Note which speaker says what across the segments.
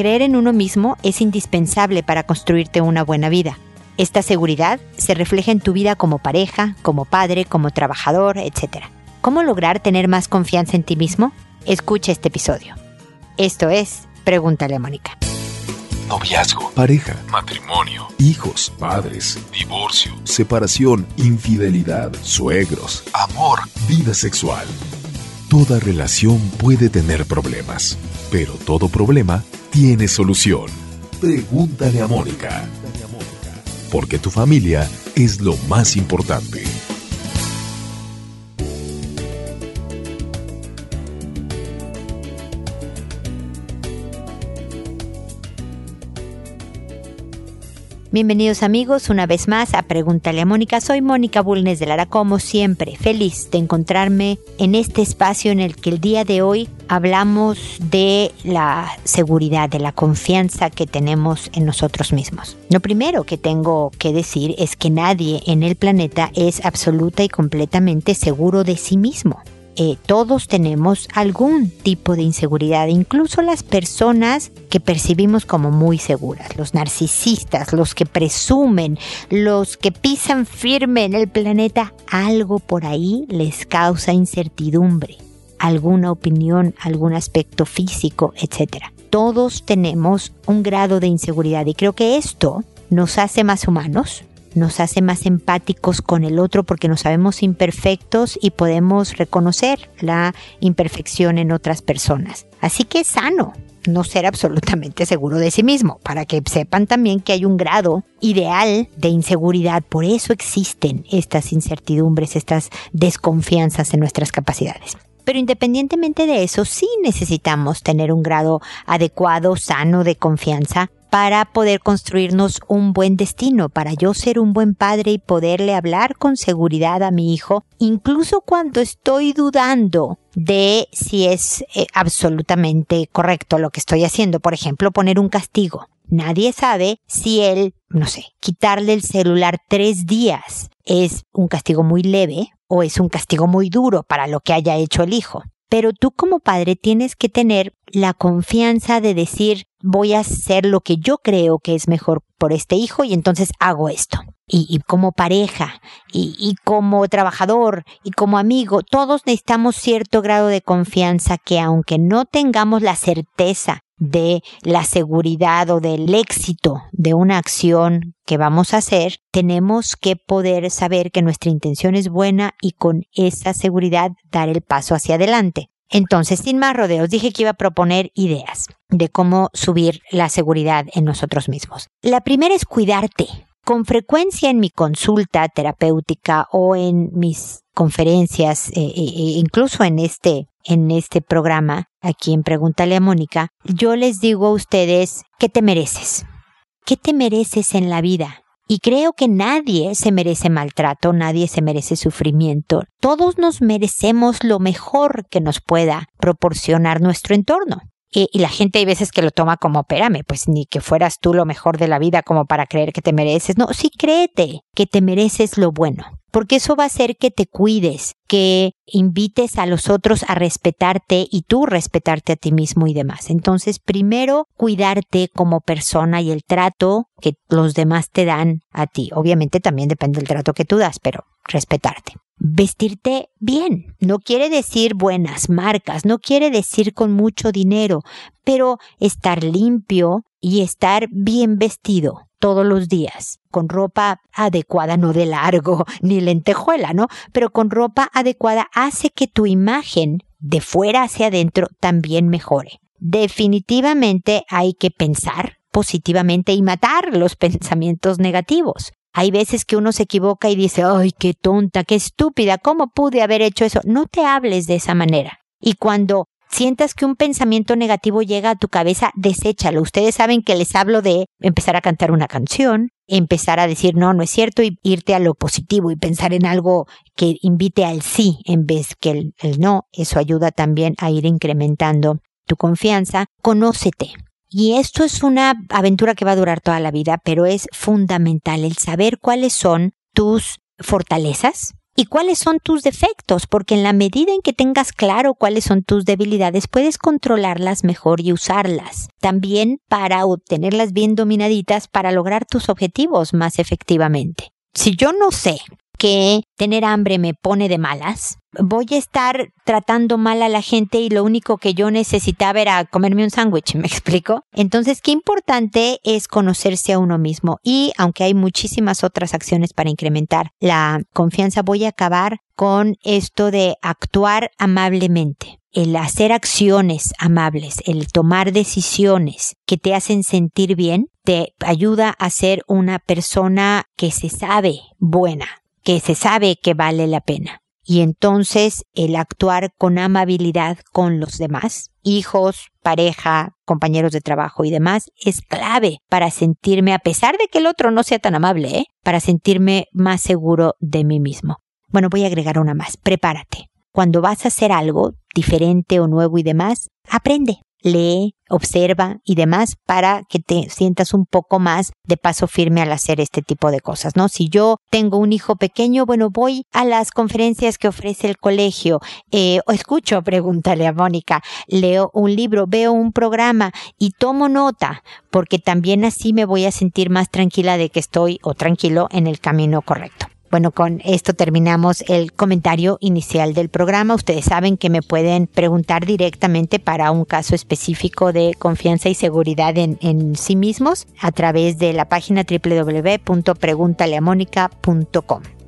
Speaker 1: creer en uno mismo es indispensable para construirte una buena vida. Esta seguridad se refleja en tu vida como pareja, como padre, como trabajador, etc. ¿Cómo lograr tener más confianza en ti mismo? Escucha este episodio. Esto es Pregúntale a Mónica.
Speaker 2: Noviazgo, pareja, matrimonio, hijos, padres, divorcio, separación, infidelidad, suegros, amor, vida sexual. Toda relación puede tener problemas, pero todo problema tiene solución. Pregúntale a Mónica. Porque tu familia es lo más importante.
Speaker 1: Bienvenidos amigos una vez más a Pregúntale a Mónica. Soy Mónica Bulnes de Lara, como siempre, feliz de encontrarme en este espacio en el que el día de hoy hablamos de la seguridad, de la confianza que tenemos en nosotros mismos. Lo primero que tengo que decir es que nadie en el planeta es absoluta y completamente seguro de sí mismo. Eh, todos tenemos algún tipo de inseguridad, incluso las personas que percibimos como muy seguras, los narcisistas, los que presumen, los que pisan firme en el planeta, algo por ahí les causa incertidumbre, alguna opinión, algún aspecto físico, etc. Todos tenemos un grado de inseguridad y creo que esto nos hace más humanos, nos hace más empáticos con el otro porque nos sabemos imperfectos y podemos reconocer la imperfección en otras personas. Así que es sano no ser absolutamente seguro de sí mismo, para que sepan también que hay un grado ideal de inseguridad. Por eso existen estas incertidumbres, estas desconfianzas en nuestras capacidades. Pero independientemente de eso, sí necesitamos tener un grado adecuado, sano de confianza para poder construirnos un buen destino, para yo ser un buen padre y poderle hablar con seguridad a mi hijo, incluso cuando estoy dudando de si es eh, absolutamente correcto lo que estoy haciendo. Por ejemplo, poner un castigo. Nadie sabe si él, no sé, quitarle el celular tres días es un castigo muy leve o es un castigo muy duro para lo que haya hecho el hijo. Pero tú como padre tienes que tener la confianza de decir, voy a hacer lo que yo creo que es mejor por este hijo y entonces hago esto. Y, como pareja, y, y como trabajador, y como amigo, todos necesitamos cierto grado de confianza que aunque no tengamos la certeza de la seguridad o del éxito de una acción que vamos a hacer, tenemos que poder saber que nuestra intención es buena y con esa seguridad dar el paso hacia adelante. Entonces, sin más rodeos, dije que iba a proponer ideas de cómo subir la seguridad en nosotros mismos. La primera es cuidarte. Con frecuencia en mi consulta terapéutica o en mis conferencias, e incluso en este en este programa, aquí en Pregúntale a Mónica, yo les digo a ustedes, ¿qué te mereces? ¿Qué te mereces en la vida? Y creo que nadie se merece maltrato, nadie se merece sufrimiento. Todos nos merecemos lo mejor que nos pueda proporcionar nuestro entorno. Y, la gente hay veces que lo toma como, espérame, pues ni que fueras tú lo mejor de la vida como para creer que te mereces. No, sí créete que te mereces lo bueno porque eso va a hacer que te cuides, que invites a los otros a respetarte y tú respetarte a ti mismo y demás. Entonces, primero, cuidarte como persona y el trato que los demás te dan a ti. Obviamente también depende del trato que tú das, pero respetarte. Vestirte bien. No quiere decir buenas marcas, no quiere decir con mucho dinero, pero estar limpio y estar bien vestido todos los días, con ropa adecuada, no de largo ni lentejuela, ¿no? Pero con ropa adecuada hace que tu imagen de fuera hacia adentro también mejore. Definitivamente hay que pensar positivamente y matar los pensamientos negativos. Hay veces que uno se equivoca y dice, ay, qué tonta, qué estúpida, ¿cómo pude haber hecho eso? No te hables de esa manera. Y cuando sientas que un pensamiento negativo llega a tu cabeza, deséchalo. Ustedes saben que les hablo de empezar a cantar una canción, empezar a decir no, no es cierto y irte a lo positivo y pensar en algo que invite al sí en vez que el, el no. Eso ayuda también a ir incrementando tu confianza. Conócete. Y esto es una aventura que va a durar toda la vida, pero es fundamental el saber cuáles son tus fortalezas y cuáles son tus defectos, porque en la medida en que tengas claro cuáles son tus debilidades, puedes controlarlas mejor y usarlas. También para obtenerlas bien dominaditas para lograr tus objetivos más efectivamente. Si yo no sé que tener hambre me pone de malas, voy a estar tratando mal a la gente y lo único que yo necesitaba era comerme un sándwich, ¿me explico? Entonces, qué importante es conocerse a uno mismo y aunque hay muchísimas otras acciones para incrementar la confianza, voy a acabar con esto de actuar amablemente. El hacer acciones amables, el tomar decisiones que te hacen sentir bien, te ayuda a ser una persona que se sabe buena, que se sabe que vale la pena. Y entonces el actuar con amabilidad con los demás, hijos, pareja, compañeros de trabajo y demás, es clave para sentirme, a pesar de que el otro no sea tan amable, ¿eh? para sentirme más seguro de mí mismo. Bueno, voy a agregar una más. Prepárate. Cuando vas a hacer algo diferente o nuevo y demás, aprende lee, observa y demás para que te sientas un poco más de paso firme al hacer este tipo de cosas, ¿no? Si yo tengo un hijo pequeño, bueno, voy a las conferencias que ofrece el colegio, eh, o escucho, pregúntale a Mónica, leo un libro, veo un programa y tomo nota, porque también así me voy a sentir más tranquila de que estoy o tranquilo en el camino correcto. Bueno, con esto terminamos el comentario inicial del programa. Ustedes saben que me pueden preguntar directamente para un caso específico de confianza y seguridad en, sí mismos a través de la página www.preguntaleamónica.com.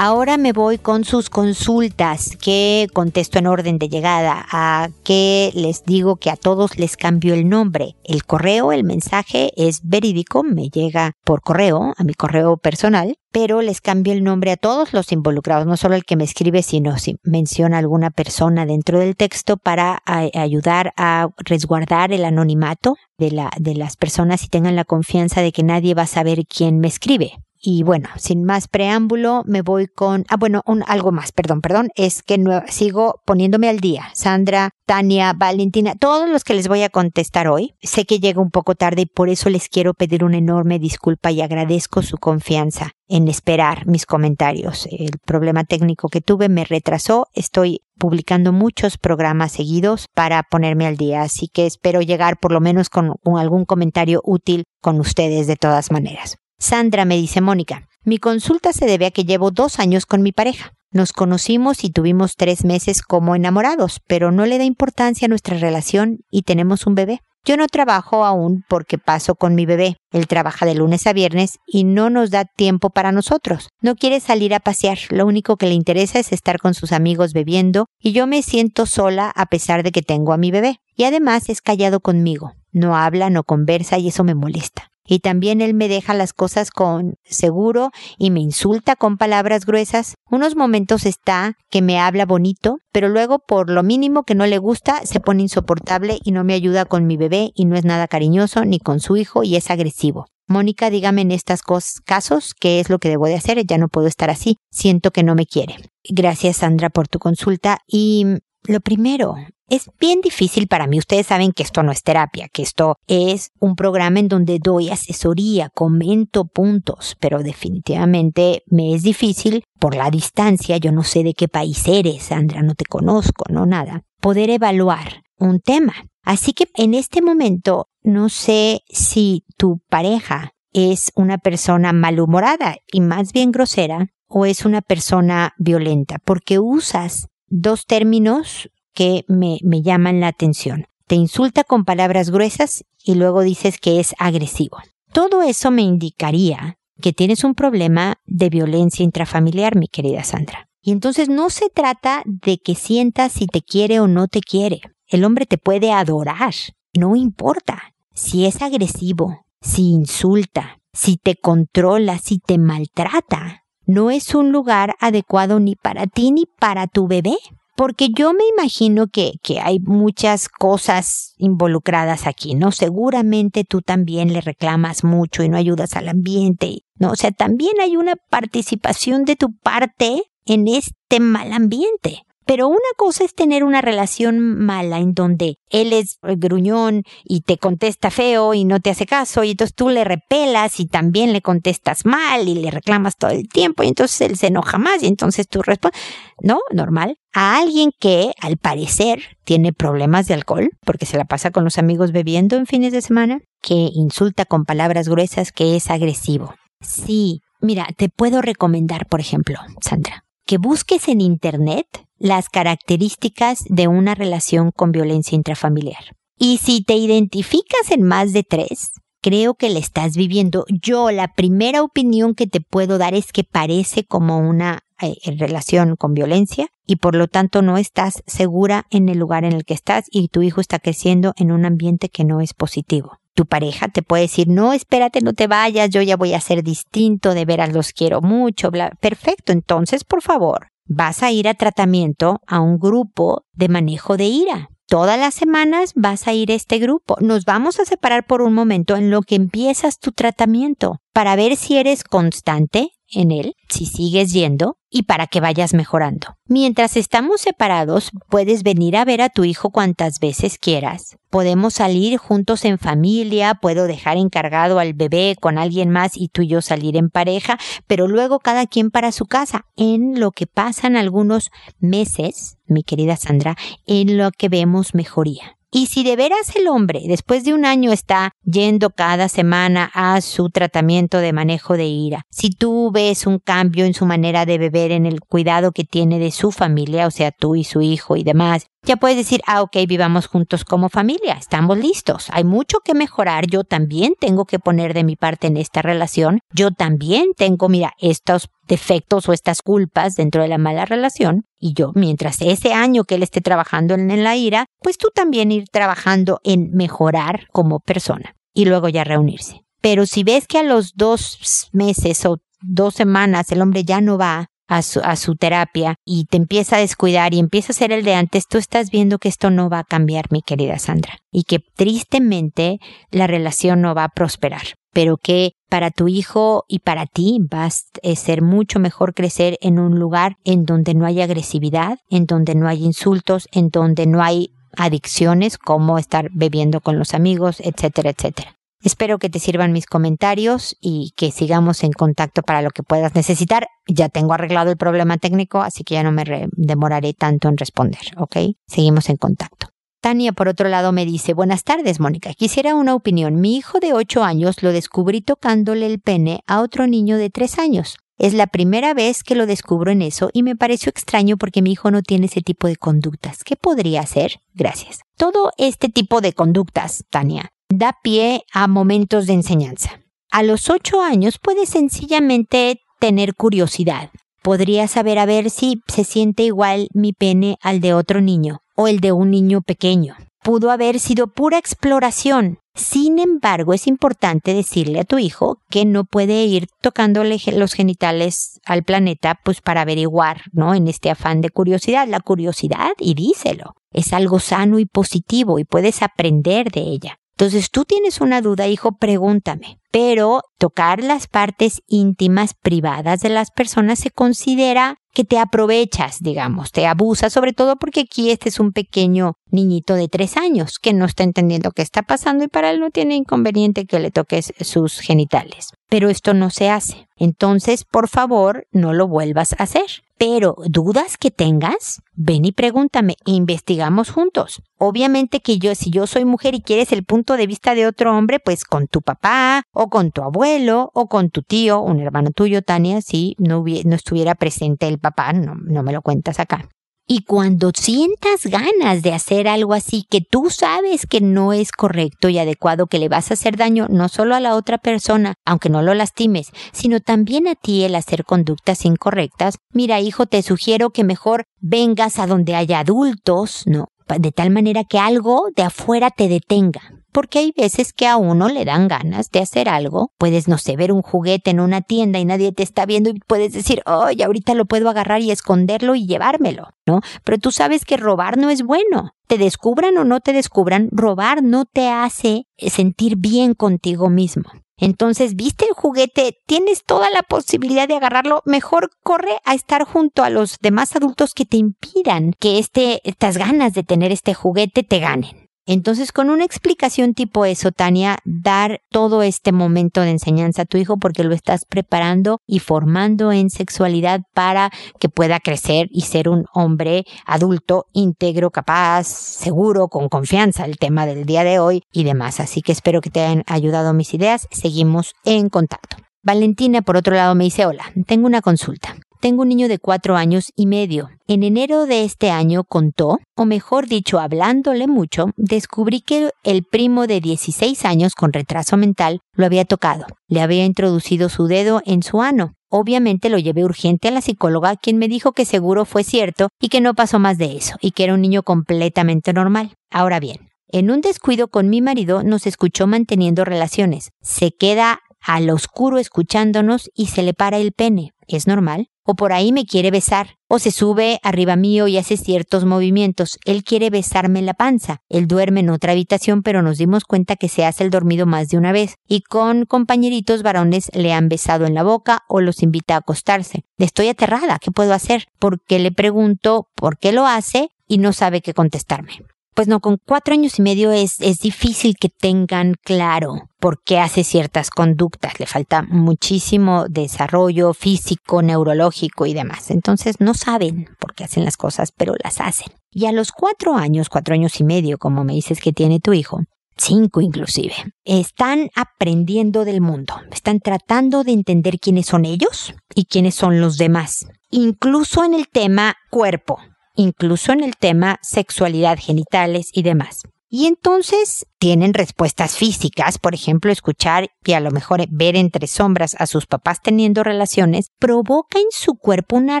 Speaker 1: Ahora me voy con sus consultas, que contesto en orden de llegada, a que les digo que a todos les cambio el nombre. El correo, el mensaje es verídico, me llega por correo, a mi correo personal, pero les cambio el nombre a todos los involucrados, no solo el que me escribe, sino si menciona alguna persona dentro del texto para ayudar a resguardar el anonimato de, la, de las personas y tengan la confianza de que nadie va a saber quién me escribe. Y bueno, sin más preámbulo, me voy con, ah, bueno, un, algo más, perdón, perdón, es que sigo poniéndome al día. Sandra, Tania, Valentina, todos los que les voy a contestar hoy. Sé que llega un poco tarde y por eso les quiero pedir una enorme disculpa y agradezco su confianza en esperar mis comentarios. El problema técnico que tuve me retrasó. Estoy publicando muchos programas seguidos para ponerme al día, así que espero llegar por lo menos con algún comentario útil con ustedes de todas maneras. Sandra me dice Mónica, mi consulta se debe a que llevo dos años con mi pareja. Nos conocimos y tuvimos tres meses como enamorados, pero no le da importancia a nuestra relación y tenemos un bebé. Yo no trabajo aún porque paso con mi bebé. Él trabaja de lunes a viernes y no nos da tiempo para nosotros. No quiere salir a pasear, lo único que le interesa es estar con sus amigos bebiendo y yo me siento sola a pesar de que tengo a mi bebé. Y además es callado conmigo. No habla, no conversa y eso me molesta y también él me deja las cosas con seguro y me insulta con palabras gruesas. Unos momentos está que me habla bonito, pero luego por lo mínimo que no le gusta se pone insoportable y no me ayuda con mi bebé y no es nada cariñoso ni con su hijo y es agresivo. Mónica, dígame en estos casos qué es lo que debo de hacer. Ya no puedo estar así. Siento que no me quiere. Gracias, Sandra, por tu consulta. Y lo primero, es bien difícil para mí. Ustedes saben que esto no es terapia, que esto es un programa en donde doy asesoría, comento puntos, pero definitivamente me es difícil por la distancia. Yo no sé de qué país eres, Sandra, no te conozco, no nada. Poder evaluar un tema. Así que en este momento no sé si tu pareja es una persona malhumorada y más bien grosera o es una persona violenta, porque usas dos términos que me, me llaman la atención. Te insulta con palabras gruesas y luego dices que es agresivo. Todo eso me indicaría que tienes un problema de violencia intrafamiliar, mi querida Sandra. Y entonces no se trata de que sientas si te quiere o no te quiere. El hombre te puede adorar, no importa. Si es agresivo, si insulta, si te controla, si te maltrata, no es un lugar adecuado ni para ti ni para tu bebé porque yo me imagino que, que, hay muchas cosas involucradas aquí, ¿no? Seguramente tú también le reclamas mucho y no ayudas al ambiente, ¿no? O sea, también hay una participación de tu parte en este mal ambiente. Pero una cosa es tener una relación mala en donde él es gruñón y te contesta feo y no te hace caso y entonces tú le repelas y también le contestas mal y le reclamas todo el tiempo y entonces él se enoja más y entonces tú respondes. No, normal. A alguien que al parecer tiene problemas de alcohol porque se la pasa con los amigos bebiendo en fines de semana, que insulta con palabras gruesas, que es agresivo. Sí, mira, te puedo recomendar, por ejemplo, Sandra, que busques en Internet las características de una relación con violencia intrafamiliar. Y si te identificas en más de tres, creo que le estás viviendo. Yo la primera opinión que te puedo dar es que parece como una eh, relación con violencia y por lo tanto no estás segura en el lugar en el que estás y tu hijo está creciendo en un ambiente que no es positivo tu pareja te puede decir, no, espérate, no te vayas, yo ya voy a ser distinto, de veras los quiero mucho, bla. Perfecto, entonces, por favor, vas a ir a tratamiento a un grupo de manejo de ira. Todas las semanas vas a ir a este grupo. Nos vamos a separar por un momento en lo que empiezas tu tratamiento para ver si eres constante en él, si sigues yendo, y para que vayas mejorando. Mientras estamos separados, puedes venir a ver a tu hijo cuantas veces quieras. Podemos salir juntos en familia, puedo dejar encargado al bebé con alguien más y tú y yo salir en pareja, pero luego cada quien para su casa. En lo que pasan algunos meses, mi querida Sandra, en lo que vemos mejoría. Y si de veras el hombre, después de un año, está yendo cada semana a su tratamiento de manejo de ira, si tú ves un cambio en su manera de beber, en el cuidado que tiene de su familia, o sea, tú y su hijo y demás, ya puedes decir, ah, ok, vivamos juntos como familia, estamos listos, hay mucho que mejorar, yo también tengo que poner de mi parte en esta relación, yo también tengo, mira, estos defectos o estas culpas dentro de la mala relación, y yo, mientras ese año que él esté trabajando en, la ira, pues tú también ir trabajando en mejorar como persona y luego ya reunirse. Pero si ves que a los dos meses o dos semanas el hombre ya no va, a su, a su terapia y te empieza a descuidar y empieza a ser el de antes, tú estás viendo que esto no va a cambiar, mi querida Sandra, y que tristemente la relación no va a prosperar, pero que para tu hijo y para ti va a ser mucho mejor crecer en un lugar en donde no hay agresividad, en donde no hay insultos, en donde no hay adicciones como estar bebiendo con los amigos, etcétera, etcétera. Espero que te sirvan mis comentarios y que sigamos en contacto para lo que puedas necesitar. Ya tengo arreglado el problema técnico, así que ya no me demoraré tanto en responder, ¿ok? Seguimos en contacto. Tania, por otro lado, me dice, buenas tardes, Mónica. Quisiera una opinión. Mi hijo de ocho años lo descubrí tocándole el pene a otro niño de tres años. Es la primera vez que lo descubro en eso y me pareció extraño porque mi hijo no tiene ese tipo de conductas. ¿Qué podría hacer? Gracias. Todo este tipo de conductas, Tania, da pie a momentos de enseñanza. A los ocho años puedes sencillamente tener curiosidad. Podría saber a ver si se siente igual mi pene al de otro niño o el de un niño pequeño. Pudo haber sido pura exploración. Sin embargo, es importante decirle a tu hijo que no puede ir tocándole los genitales al planeta pues para averiguar, ¿no? En este afán de curiosidad, la curiosidad y díselo. Es algo sano y positivo y puedes aprender de ella. Entonces tú tienes una duda, hijo, pregúntame. Pero tocar las partes íntimas privadas de las personas se considera que te aprovechas, digamos, te abusas, sobre todo porque aquí este es un pequeño niñito de tres años que no está entendiendo qué está pasando y para él no tiene inconveniente que le toques sus genitales. Pero esto no se hace. Entonces, por favor, no lo vuelvas a hacer. Pero dudas que tengas, ven y pregúntame e investigamos juntos. Obviamente que yo, si yo soy mujer y quieres el punto de vista de otro hombre, pues con tu papá o con tu abuelo o con tu tío, un hermano tuyo, Tania, si no, no estuviera presente el papá, no, no me lo cuentas acá. Y cuando sientas ganas de hacer algo así que tú sabes que no es correcto y adecuado, que le vas a hacer daño no solo a la otra persona, aunque no lo lastimes, sino también a ti el hacer conductas incorrectas, mira hijo, te sugiero que mejor vengas a donde haya adultos, ¿no? De tal manera que algo de afuera te detenga porque hay veces que a uno le dan ganas de hacer algo. Puedes, no sé, ver un juguete en una tienda y nadie te está viendo y puedes decir, oye, ahorita lo puedo agarrar y esconderlo y llevármelo, ¿no? Pero tú sabes que robar no es bueno. Te descubran o no te descubran, robar no te hace sentir bien contigo mismo. Entonces, viste el juguete, tienes toda la posibilidad de agarrarlo, mejor corre a estar junto a los demás adultos que te impidan que este, estas ganas de tener este juguete te ganen. Entonces, con una explicación tipo eso, Tania, dar todo este momento de enseñanza a tu hijo porque lo estás preparando y formando en sexualidad para que pueda crecer y ser un hombre adulto, íntegro, capaz, seguro, con confianza, el tema del día de hoy y demás. Así que espero que te hayan ayudado mis ideas. Seguimos en contacto. Valentina, por otro lado, me dice, hola, tengo una consulta. Tengo un niño de cuatro años y medio. En enero de este año contó, o mejor dicho, hablándole mucho, descubrí que el primo de 16 años con retraso mental lo había tocado. Le había introducido su dedo en su ano. Obviamente lo llevé urgente a la psicóloga, quien me dijo que seguro fue cierto y que no pasó más de eso, y que era un niño completamente normal. Ahora bien, en un descuido con mi marido nos escuchó manteniendo relaciones. Se queda al oscuro escuchándonos y se le para el pene. ¿Es normal? O por ahí me quiere besar, o se sube arriba mío y hace ciertos movimientos. Él quiere besarme en la panza. Él duerme en otra habitación, pero nos dimos cuenta que se hace el dormido más de una vez, y con compañeritos varones le han besado en la boca o los invita a acostarse. Estoy aterrada, ¿qué puedo hacer? Porque le pregunto por qué lo hace y no sabe qué contestarme pues no, con cuatro años y medio es, es difícil que tengan claro por qué hace ciertas conductas. Le falta muchísimo desarrollo físico, neurológico y demás. Entonces no saben por qué hacen las cosas, pero las hacen. Y a los cuatro años, cuatro años y medio, como me dices que tiene tu hijo, cinco inclusive, están aprendiendo del mundo, están tratando de entender quiénes son ellos y quiénes son los demás, incluso en el tema cuerpo incluso en el tema sexualidad, genitales y demás. Y entonces tienen respuestas físicas, por ejemplo, escuchar y a lo mejor ver entre sombras a sus papás teniendo relaciones, provoca en su cuerpo una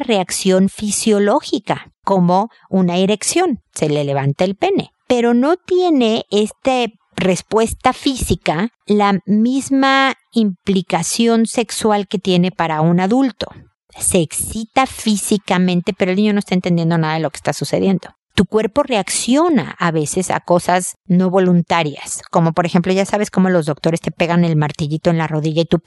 Speaker 1: reacción fisiológica, como una erección, se le levanta el pene, pero no tiene esta respuesta física la misma implicación sexual que tiene para un adulto se excita físicamente, pero el niño no está entendiendo nada de lo que está sucediendo. Tu cuerpo reacciona a veces a cosas no voluntarias, como por ejemplo, ya sabes cómo los doctores te pegan el martillito en la rodilla y tú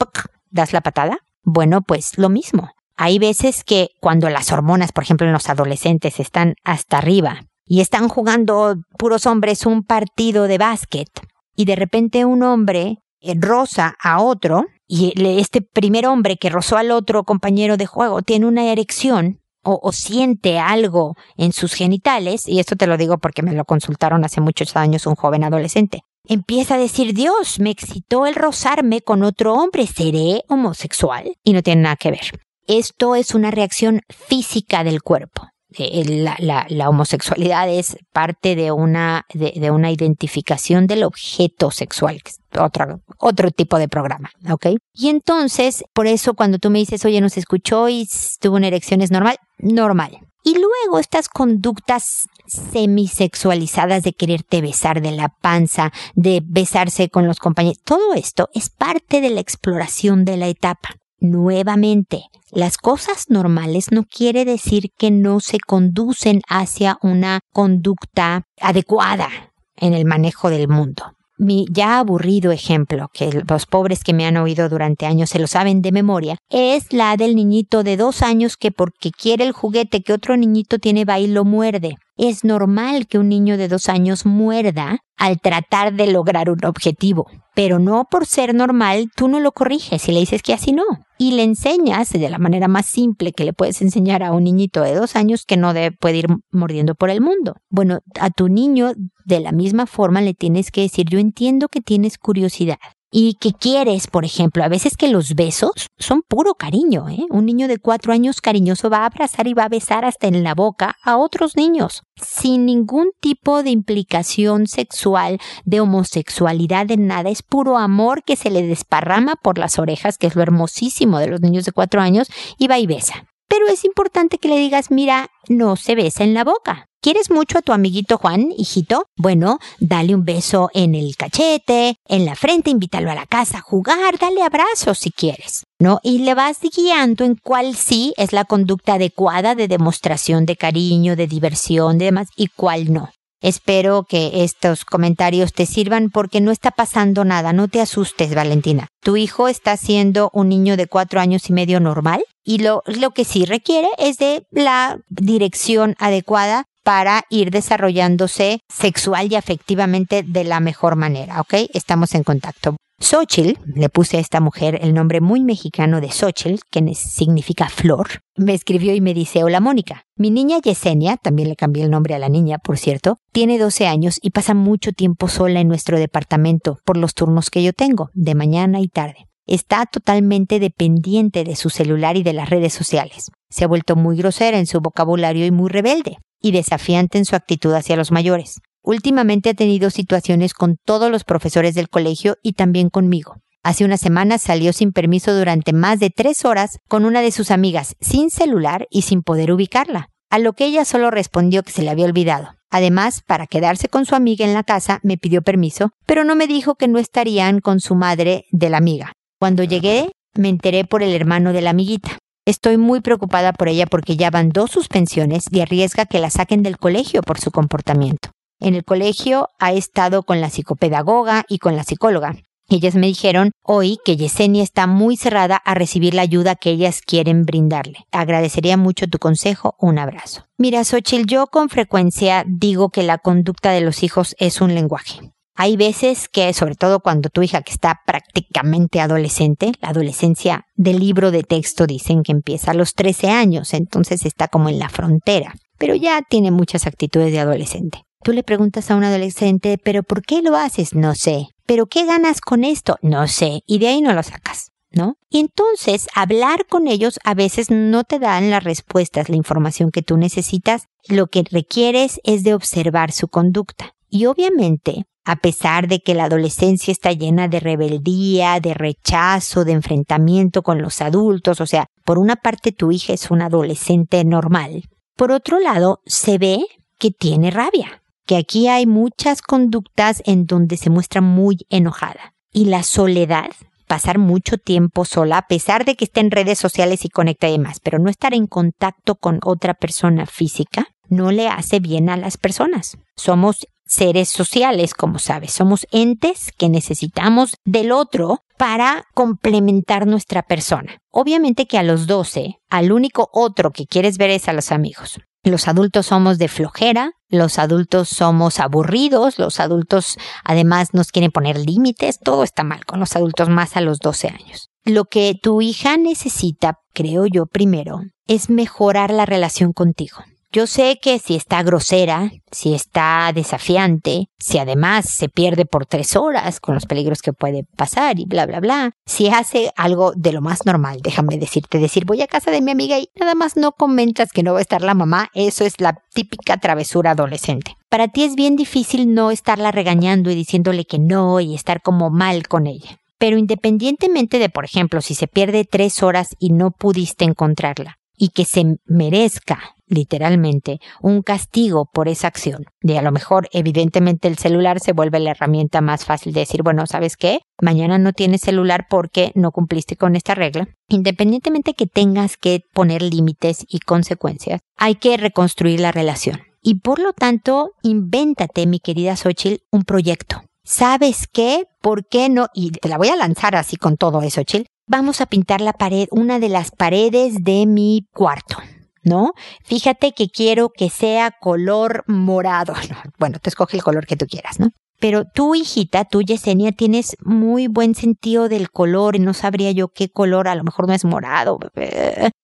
Speaker 1: das la patada. Bueno, pues lo mismo. Hay veces que cuando las hormonas, por ejemplo, en los adolescentes están hasta arriba y están jugando puros hombres un partido de básquet y de repente un hombre rosa a otro y este primer hombre que rozó al otro compañero de juego tiene una erección o, siente algo en sus genitales, y esto te lo digo porque me lo consultaron hace muchos años un joven adolescente, empieza a decir, Dios, me excitó el rozarme con otro hombre, ¿seré homosexual? Y no tiene nada que ver. Esto es una reacción física del cuerpo. Eh, la, la, la, homosexualidad es parte de una, de, de, una identificación del objeto sexual, otro, otro tipo de programa, ¿ok? Y entonces, por eso cuando tú me dices, oye, nos escuchó y tuvo una erección, ¿es normal? Normal. Y luego estas conductas semisexualizadas de quererte besar de la panza, de besarse con los compañeros, todo esto es parte de la exploración de la etapa. Nuevamente, las cosas normales no quiere decir que no se conducen hacia una conducta adecuada en el manejo del mundo. Mi ya aburrido ejemplo, que los pobres que me han oído durante años se lo saben de memoria, es la del niñito de dos años que porque quiere el juguete que otro niñito tiene va y lo muerde. Es normal que un niño de dos años muerda al tratar de lograr un objetivo, pero no por ser normal tú no lo corriges y le dices que así no. Y le enseñas de la manera más simple que le puedes enseñar a un niñito de dos años que no debe, puede ir mordiendo por el mundo. Bueno, a tu niño de la misma forma le tienes que decir, yo entiendo que tienes curiosidad, y que quieres, por ejemplo, a veces que los besos son puro cariño, ¿eh? Un niño de cuatro años cariñoso va a abrazar y va a besar hasta en la boca a otros niños, sin ningún tipo de implicación sexual, de homosexualidad, de nada, es puro amor que se le desparrama por las orejas, que es lo hermosísimo de los niños de cuatro años, y va y besa. Pero es importante que le digas, mira, no se besa en la boca. ¿Quieres mucho a tu amiguito Juan, hijito? Bueno, dale un beso en el cachete, en la frente, invítalo a la casa a jugar, dale abrazos si quieres. ¿No? Y le vas guiando en cuál sí es la conducta adecuada de demostración de cariño, de diversión, de demás, y cuál no. Espero que estos comentarios te sirvan porque no está pasando nada, no te asustes, Valentina. Tu hijo está siendo un niño de cuatro años y medio normal y lo, lo que sí requiere es de la dirección adecuada para ir desarrollándose sexual y afectivamente de la mejor manera, ¿ok? Estamos en contacto. Xochitl, le puse a esta mujer el nombre muy mexicano de Xochitl, que significa flor, me escribió y me dice, hola Mónica, mi niña Yesenia, también le cambié el nombre a la niña, por cierto, tiene 12 años y pasa mucho tiempo sola en nuestro departamento por los turnos que yo tengo, de mañana y tarde. Está totalmente dependiente de su celular y de las redes sociales. Se ha vuelto muy grosera en su vocabulario y muy rebelde, y desafiante en su actitud hacia los mayores. Últimamente ha tenido situaciones con todos los profesores del colegio y también conmigo. Hace una semana salió sin permiso durante más de tres horas con una de sus amigas, sin celular y sin poder ubicarla, a lo que ella solo respondió que se le había olvidado. Además, para quedarse con su amiga en la casa, me pidió permiso, pero no me dijo que no estarían con su madre de la amiga. Cuando llegué, me enteré por el hermano de la amiguita. Estoy muy preocupada por ella porque ya van dos suspensiones y arriesga que la saquen del colegio por su comportamiento. En el colegio ha estado con la psicopedagoga y con la psicóloga. Ellas me dijeron hoy que Yesenia está muy cerrada a recibir la ayuda que ellas quieren brindarle. Agradecería mucho tu consejo. Un abrazo. Mira, Xochitl, yo con frecuencia digo que la conducta de los hijos es un lenguaje. Hay veces que, sobre todo cuando tu hija que está prácticamente adolescente, la adolescencia del libro de texto dicen que empieza a los 13 años, entonces está como en la frontera, pero ya tiene muchas actitudes de adolescente. Tú le preguntas a un adolescente, ¿pero por qué lo haces? No sé. ¿Pero qué ganas con esto? No sé. Y de ahí no lo sacas. ¿No? Y entonces hablar con ellos a veces no te dan las respuestas, la información que tú necesitas. Lo que requieres es de observar su conducta. Y obviamente, a pesar de que la adolescencia está llena de rebeldía, de rechazo, de enfrentamiento con los adultos, o sea, por una parte tu hija es una adolescente normal, por otro lado se ve que tiene rabia, que aquí hay muchas conductas en donde se muestra muy enojada. Y la soledad, pasar mucho tiempo sola, a pesar de que esté en redes sociales y conecta y demás, pero no estar en contacto con otra persona física, no le hace bien a las personas. Somos seres sociales, como sabes, somos entes que necesitamos del otro para complementar nuestra persona. Obviamente que a los 12, al único otro que quieres ver es a los amigos. Los adultos somos de flojera, los adultos somos aburridos, los adultos además nos quieren poner límites, todo está mal con los adultos más a los 12 años. Lo que tu hija necesita, creo yo primero, es mejorar la relación contigo. Yo sé que si está grosera, si está desafiante, si además se pierde por tres horas con los peligros que puede pasar y bla, bla, bla, si hace algo de lo más normal, déjame decirte, decir voy a casa de mi amiga y nada más no comentas que no va a estar la mamá, eso es la típica travesura adolescente. Para ti es bien difícil no estarla regañando y diciéndole que no y estar como mal con ella. Pero independientemente de, por ejemplo, si se pierde tres horas y no pudiste encontrarla, y que se merezca literalmente un castigo por esa acción. De a lo mejor, evidentemente, el celular se vuelve la herramienta más fácil de decir, bueno, ¿sabes qué? Mañana no tienes celular porque no cumpliste con esta regla. Independientemente que tengas que poner límites y consecuencias, hay que reconstruir la relación. Y por lo tanto, invéntate, mi querida Xochitl, un proyecto. ¿Sabes qué? ¿Por qué no? Y te la voy a lanzar así con todo eso, Chil. Vamos a pintar la pared, una de las paredes de mi cuarto. ¿No? Fíjate que quiero que sea color morado. Bueno, te escoge el color que tú quieras, ¿no? Pero tú, hijita, tú, Yesenia, tienes muy buen sentido del color y no sabría yo qué color, a lo mejor no es morado.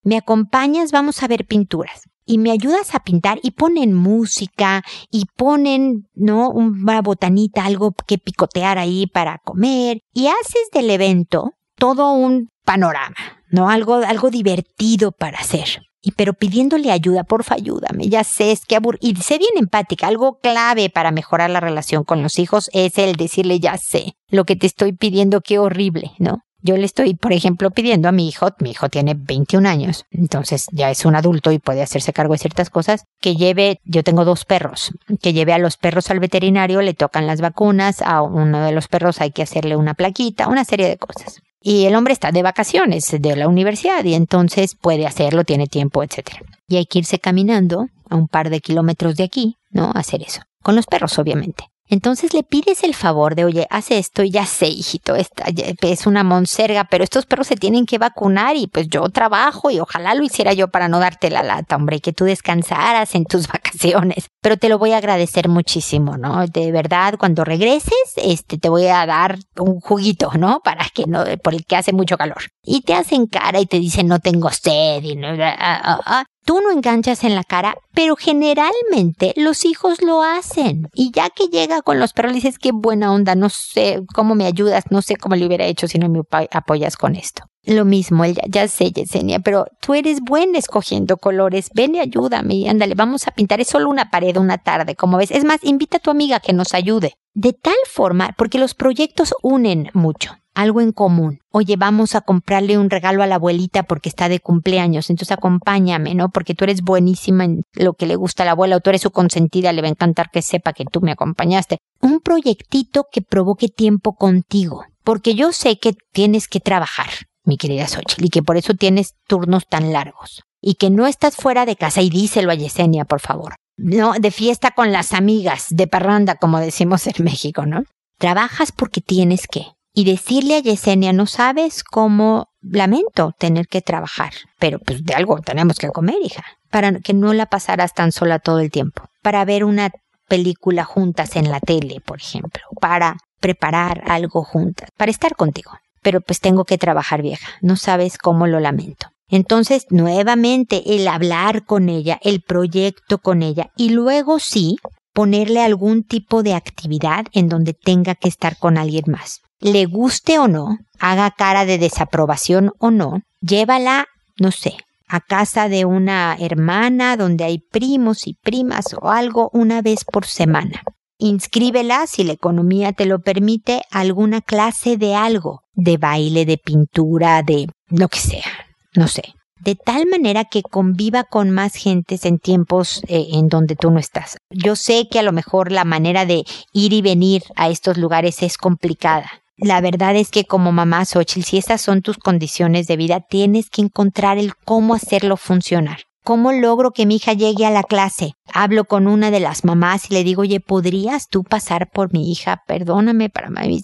Speaker 1: ¿Me acompañas? Vamos a ver pinturas. Y me ayudas a pintar y ponen música y ponen, ¿no? Una botanita, algo que picotear ahí para comer. Y haces del evento todo un panorama, ¿no? Algo, algo divertido para hacer y pero pidiéndole ayuda, porfa, ayúdame, ya sé, es que abur y sé bien empática, algo clave para mejorar la relación con los hijos es el decirle, ya sé, lo que te estoy pidiendo, qué horrible, ¿no? Yo le estoy, por ejemplo, pidiendo a mi hijo, mi hijo tiene 21 años, entonces ya es un adulto y puede hacerse cargo de ciertas cosas, que lleve, yo tengo dos perros, que lleve a los perros al veterinario, le tocan las vacunas, a uno de los perros hay que hacerle una plaquita, una serie de cosas y el hombre está de vacaciones de la universidad y entonces puede hacerlo, tiene tiempo, etc. Y hay que irse caminando a un par de kilómetros de aquí, ¿no? Hacer eso. con los perros obviamente. Entonces le pides el favor de, oye, haz esto y ya sé, hijito, esta es una monserga, pero estos perros se tienen que vacunar y pues yo trabajo y ojalá lo hiciera yo para no darte la lata, hombre, que tú descansaras en tus vacaciones. Pero te lo voy a agradecer muchísimo, ¿no? De verdad, cuando regreses, este, te voy a dar un juguito, ¿no? Para que no, por el que hace mucho calor. Y te hacen cara y te dicen, no tengo sed y no, ah, ah, ah tú no enganchas en la cara, pero generalmente los hijos lo hacen. Y ya que llega con los perros, le dices, qué buena onda, no sé cómo me ayudas, no sé cómo lo hubiera hecho si no me apoyas con esto. Lo mismo, ya, ya sé, Yesenia, pero tú eres buena escogiendo colores. Ven y ayúdame ándale, vamos a pintar. Es solo una pared una tarde, como ves. Es más, invita a tu amiga que nos ayude. De tal forma, porque los proyectos unen mucho algo en común. Oye, vamos a comprarle un regalo a la abuelita porque está de cumpleaños, entonces acompáñame, ¿no? Porque tú eres buenísima en lo que le gusta a la abuela o tú eres su consentida, le va a encantar que sepa que tú me acompañaste. Un proyectito que provoque tiempo contigo, porque yo sé que tienes que trabajar, mi querida Xochitl, y que por eso tienes turnos tan largos. Y que no estás fuera de casa, y díselo a Yesenia, por favor. No, de fiesta con las amigas, de parranda, como decimos en México, ¿no? Trabajas porque tienes que y decirle a Yesenia, no sabes cómo lamento tener que trabajar, pero pues de algo tenemos que comer, hija, para que no la pasaras tan sola todo el tiempo, para ver una película juntas en la tele, por ejemplo, para preparar algo juntas, para estar contigo. Pero pues tengo que trabajar vieja, no sabes cómo lo lamento. Entonces, nuevamente, el hablar con ella, el proyecto con ella, y luego sí, ponerle algún tipo de actividad en donde tenga que estar con alguien más le guste o no, haga cara de desaprobación o no, llévala, no sé, a casa de una hermana donde hay primos y primas o algo una vez por semana. Inscríbela, si la economía te lo permite, a alguna clase de algo, de baile, de pintura, de lo que sea, no sé. De tal manera que conviva con más gentes en tiempos eh, en donde tú no estás. Yo sé que a lo mejor la manera de ir y venir a estos lugares es complicada, la verdad es que como mamá Xochitl, si estas son tus condiciones de vida, tienes que encontrar el cómo hacerlo funcionar. ¿Cómo logro que mi hija llegue a la clase? Hablo con una de las mamás y le digo, oye, ¿podrías tú pasar por mi hija? Perdóname para mi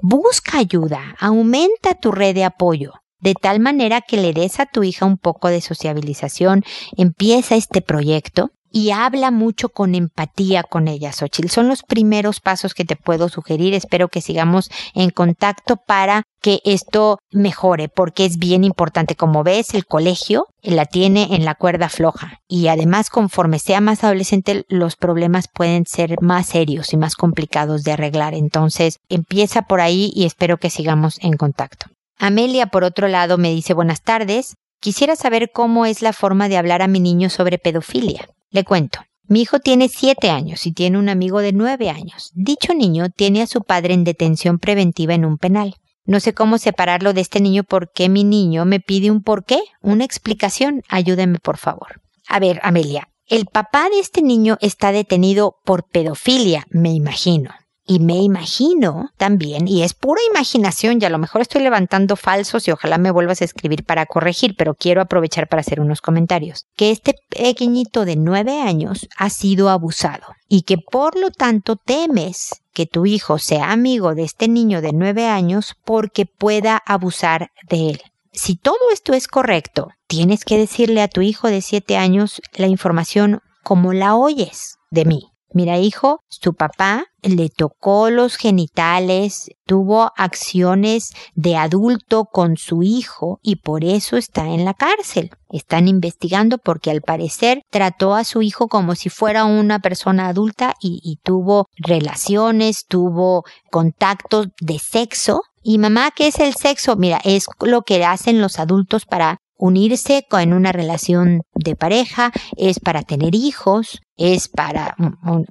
Speaker 1: Busca ayuda, aumenta tu red de apoyo. De tal manera que le des a tu hija un poco de sociabilización, empieza este proyecto y habla mucho con empatía con ella, Xochitl. Son los primeros pasos que te puedo sugerir. Espero que sigamos en contacto para que esto mejore, porque es bien importante. Como ves, el colegio la tiene en la cuerda floja y además conforme sea más adolescente, los problemas pueden ser más serios y más complicados de arreglar. Entonces, empieza por ahí y espero que sigamos en contacto. Amelia, por otro lado, me dice buenas tardes. Quisiera saber cómo es la forma de hablar a mi niño sobre pedofilia. Le cuento. Mi hijo tiene siete años y tiene un amigo de nueve años. Dicho niño tiene a su padre en detención preventiva en un penal. No sé cómo separarlo de este niño porque mi niño me pide un porqué, una explicación. Ayúdeme, por favor. A ver, Amelia, el papá de este niño está detenido por pedofilia, me imagino. Y me imagino también, y es pura imaginación, y a lo mejor estoy levantando falsos y ojalá me vuelvas a escribir para corregir, pero quiero aprovechar para hacer unos comentarios, que este pequeñito de nueve años ha sido abusado y que por lo tanto temes que tu hijo sea amigo de este niño de nueve años porque pueda abusar de él. Si todo esto es correcto, tienes que decirle a tu hijo de siete años la información como la oyes de mí. Mira, hijo, su papá le tocó los genitales, tuvo acciones de adulto con su hijo y por eso está en la cárcel. Están investigando porque al parecer trató a su hijo como si fuera una persona adulta y, y tuvo relaciones, tuvo contactos de sexo y mamá, ¿qué es el sexo? Mira, es lo que hacen los adultos para unirse en una relación de pareja, es para tener hijos, es para,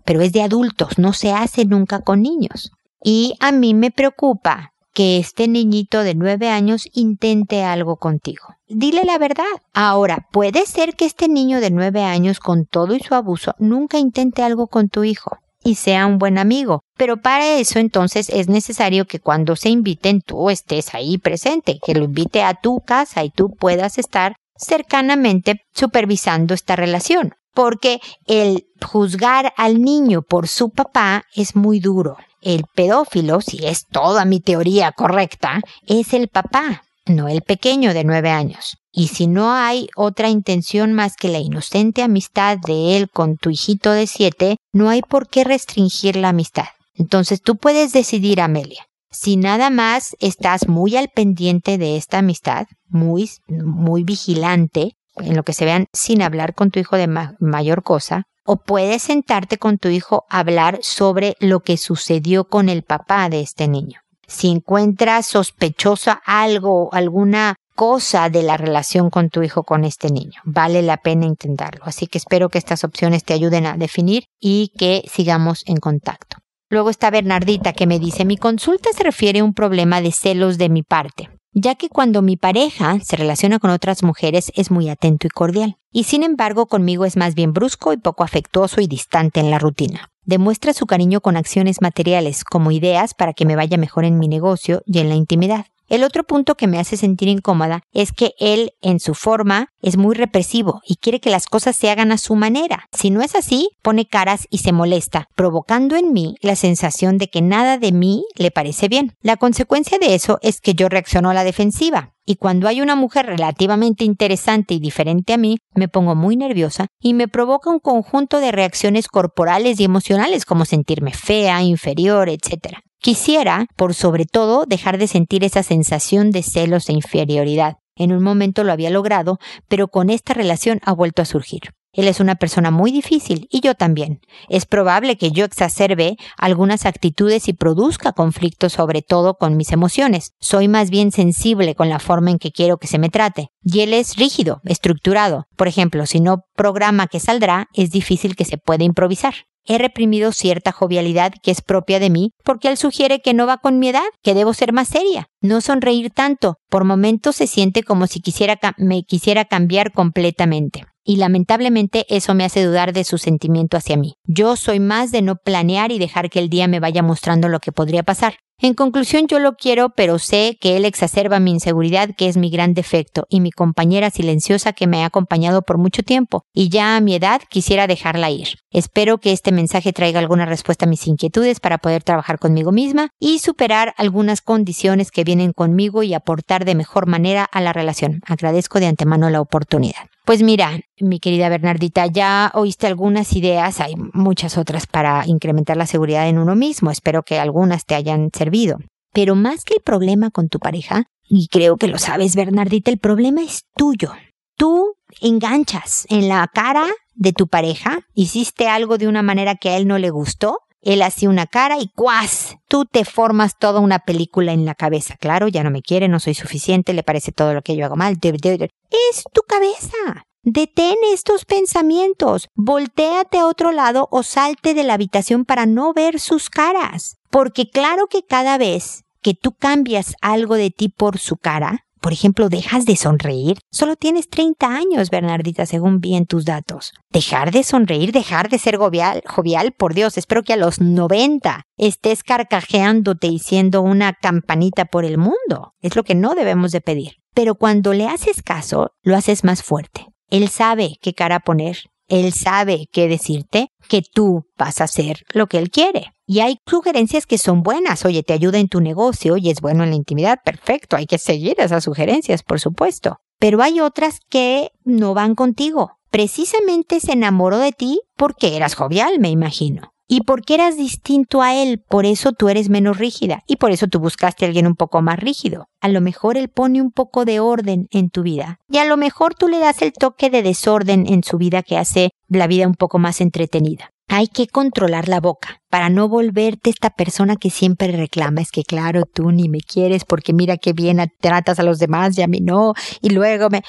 Speaker 1: pero es de adultos, no se hace nunca con niños. Y a mí me preocupa que este niñito de nueve años intente algo contigo. Dile la verdad. Ahora, puede ser que este niño de nueve años, con todo y su abuso, nunca intente algo con tu hijo y sea un buen amigo. Pero para eso entonces es necesario que cuando se inviten tú estés ahí presente, que lo invite a tu casa y tú puedas estar cercanamente supervisando esta relación. Porque el juzgar al niño por su papá es muy duro. El pedófilo, si es toda mi teoría correcta, es el papá, no el pequeño de nueve años. Y si no hay otra intención más que la inocente amistad de él con tu hijito de siete, no hay por qué restringir la amistad. Entonces tú puedes decidir, Amelia, si nada más estás muy al pendiente de esta amistad, muy, muy vigilante, en lo que se vean sin hablar con tu hijo de mayor cosa, o puedes sentarte con tu hijo a hablar sobre lo que sucedió con el papá de este niño. Si encuentras sospechosa algo, alguna cosa de la relación con tu hijo con este niño, vale la pena intentarlo. Así que espero que estas opciones te ayuden a definir y que sigamos en contacto. Luego está Bernardita que me dice, mi consulta se refiere a un problema de celos de mi parte, ya que cuando mi pareja se relaciona con otras mujeres es muy atento y cordial, y sin embargo conmigo es más bien brusco y poco afectuoso y distante en la rutina. Demuestra su cariño con acciones materiales, como ideas para que me vaya mejor en mi negocio y en la intimidad. El otro punto que me hace sentir incómoda es que él, en su forma, es muy represivo y quiere que las cosas se hagan a su manera. Si no es así, pone caras y se molesta, provocando en mí la sensación de que nada de mí le parece bien. La consecuencia de eso es que yo reacciono a la defensiva. Y cuando hay una mujer relativamente interesante y diferente a mí, me pongo muy nerviosa y me provoca un conjunto de reacciones corporales y emocionales como sentirme fea, inferior, etc. Quisiera, por sobre todo, dejar de sentir esa sensación de celos e inferioridad. En un momento lo había logrado, pero con esta relación ha vuelto a surgir. Él es una persona muy difícil y yo también. Es probable que yo exacerbe algunas actitudes y produzca conflictos sobre todo con mis emociones. Soy más bien sensible con la forma en que quiero que se me trate. Y él es rígido, estructurado. Por ejemplo, si no programa que saldrá, es difícil que se pueda improvisar. He reprimido cierta jovialidad que es propia de mí porque él sugiere que no va con mi edad, que debo ser más seria, no sonreír tanto. Por momentos se siente como si quisiera me quisiera cambiar completamente. Y lamentablemente eso me hace dudar de su sentimiento hacia mí. Yo soy más de no planear y dejar que el día me vaya mostrando lo que podría pasar. En conclusión, yo lo quiero, pero sé que él exacerba mi inseguridad, que es mi gran defecto, y mi compañera silenciosa que me ha acompañado por mucho tiempo, y ya a mi edad quisiera dejarla ir. Espero que este mensaje traiga alguna respuesta a mis inquietudes para poder trabajar conmigo misma y superar algunas condiciones que vienen conmigo y aportar de mejor manera a la relación. Agradezco de antemano la oportunidad. Pues mira, mi querida Bernardita, ya oíste algunas ideas, hay muchas otras para incrementar la seguridad en uno mismo, espero que algunas te hayan servido. Pero más que el problema con tu pareja, y creo que lo sabes Bernardita, el problema es tuyo. Tú enganchas en la cara de tu pareja, hiciste algo de una manera que a él no le gustó, él hacía una cara y ¡cuas! Tú te formas toda una película en la cabeza. Claro, ya no me quiere, no soy suficiente, le parece todo lo que yo hago mal. Es tu cabeza. Detén estos pensamientos, voltéate a otro lado o salte de la habitación para no ver sus caras. Porque claro que cada vez que tú cambias algo de ti por su cara, por ejemplo, dejas de sonreír. Solo tienes 30 años, Bernardita, según bien tus datos. Dejar de sonreír, dejar de ser jovial, jovial, por Dios, espero que a los 90 estés carcajeándote y siendo una campanita por el mundo. Es lo que no debemos de pedir. Pero cuando le haces caso, lo haces más fuerte. Él sabe qué cara poner, él sabe qué decirte, que tú vas a hacer lo que él quiere. Y hay sugerencias que son buenas. Oye, te ayuda en tu negocio y es bueno en la intimidad. Perfecto, hay que seguir esas sugerencias, por supuesto. Pero hay otras que no van contigo. Precisamente se enamoró de ti porque eras jovial, me imagino. Y porque eras distinto a él, por eso tú eres menos rígida y por eso tú buscaste a alguien un poco más rígido. A lo mejor él pone un poco de orden en tu vida y a lo mejor tú le das el toque de desorden en su vida que hace la vida un poco más entretenida hay que controlar la boca para no volverte esta persona que siempre reclama. Es que claro, tú ni me quieres porque mira qué bien tratas a los demás y a mí no. Y luego me...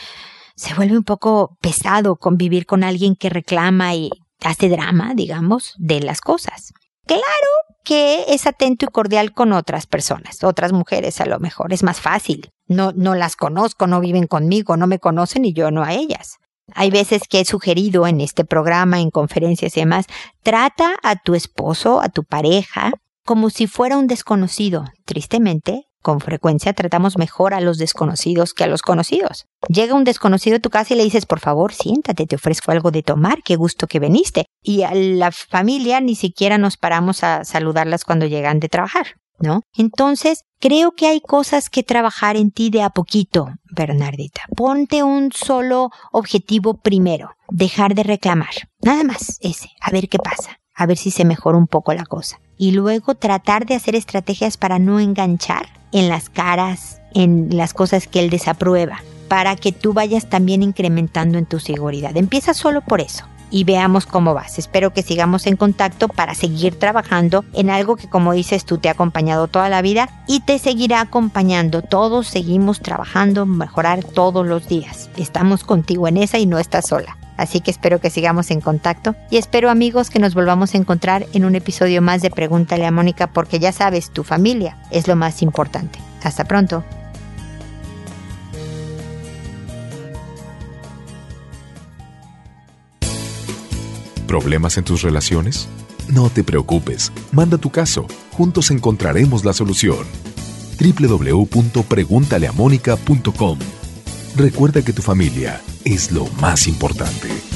Speaker 1: Se vuelve un poco pesado convivir con alguien que reclama y hace drama, digamos, de las cosas. Claro que es atento y cordial con otras personas, otras mujeres a lo mejor. Es más fácil. No, no las conozco, no viven conmigo, no me conocen y yo no a ellas. Hay veces que he sugerido en este programa, en conferencias y demás, trata a tu esposo, a tu pareja, como si fuera un desconocido. Tristemente, con frecuencia tratamos mejor a los desconocidos que a los conocidos. Llega un desconocido a tu casa y le dices, por favor, siéntate, te ofrezco algo de tomar, qué gusto que viniste. Y a la familia ni siquiera nos paramos a saludarlas cuando llegan de trabajar. ¿No? Entonces, creo que hay cosas que trabajar en ti de a poquito, Bernardita. Ponte un solo objetivo primero, dejar de reclamar. Nada más ese, a ver qué pasa, a ver si se mejora un poco la cosa. Y luego tratar de hacer estrategias para no enganchar en las caras, en las cosas que él desaprueba, para que tú vayas también incrementando en tu seguridad. Empieza solo por eso y veamos cómo vas. Espero que sigamos en contacto para seguir trabajando en algo que como dices tú te ha acompañado toda la vida y te seguirá acompañando. Todos seguimos trabajando, mejorar todos los días. Estamos contigo en esa y no estás sola. Así que espero que sigamos en contacto y espero amigos que nos volvamos a encontrar en un episodio más de Pregúntale a Mónica porque ya sabes, tu familia es lo más importante. Hasta pronto.
Speaker 2: ¿Problemas en tus relaciones? No te preocupes, manda tu caso, juntos encontraremos la solución. www.preguntaleamónica.com Recuerda que tu familia es lo más importante.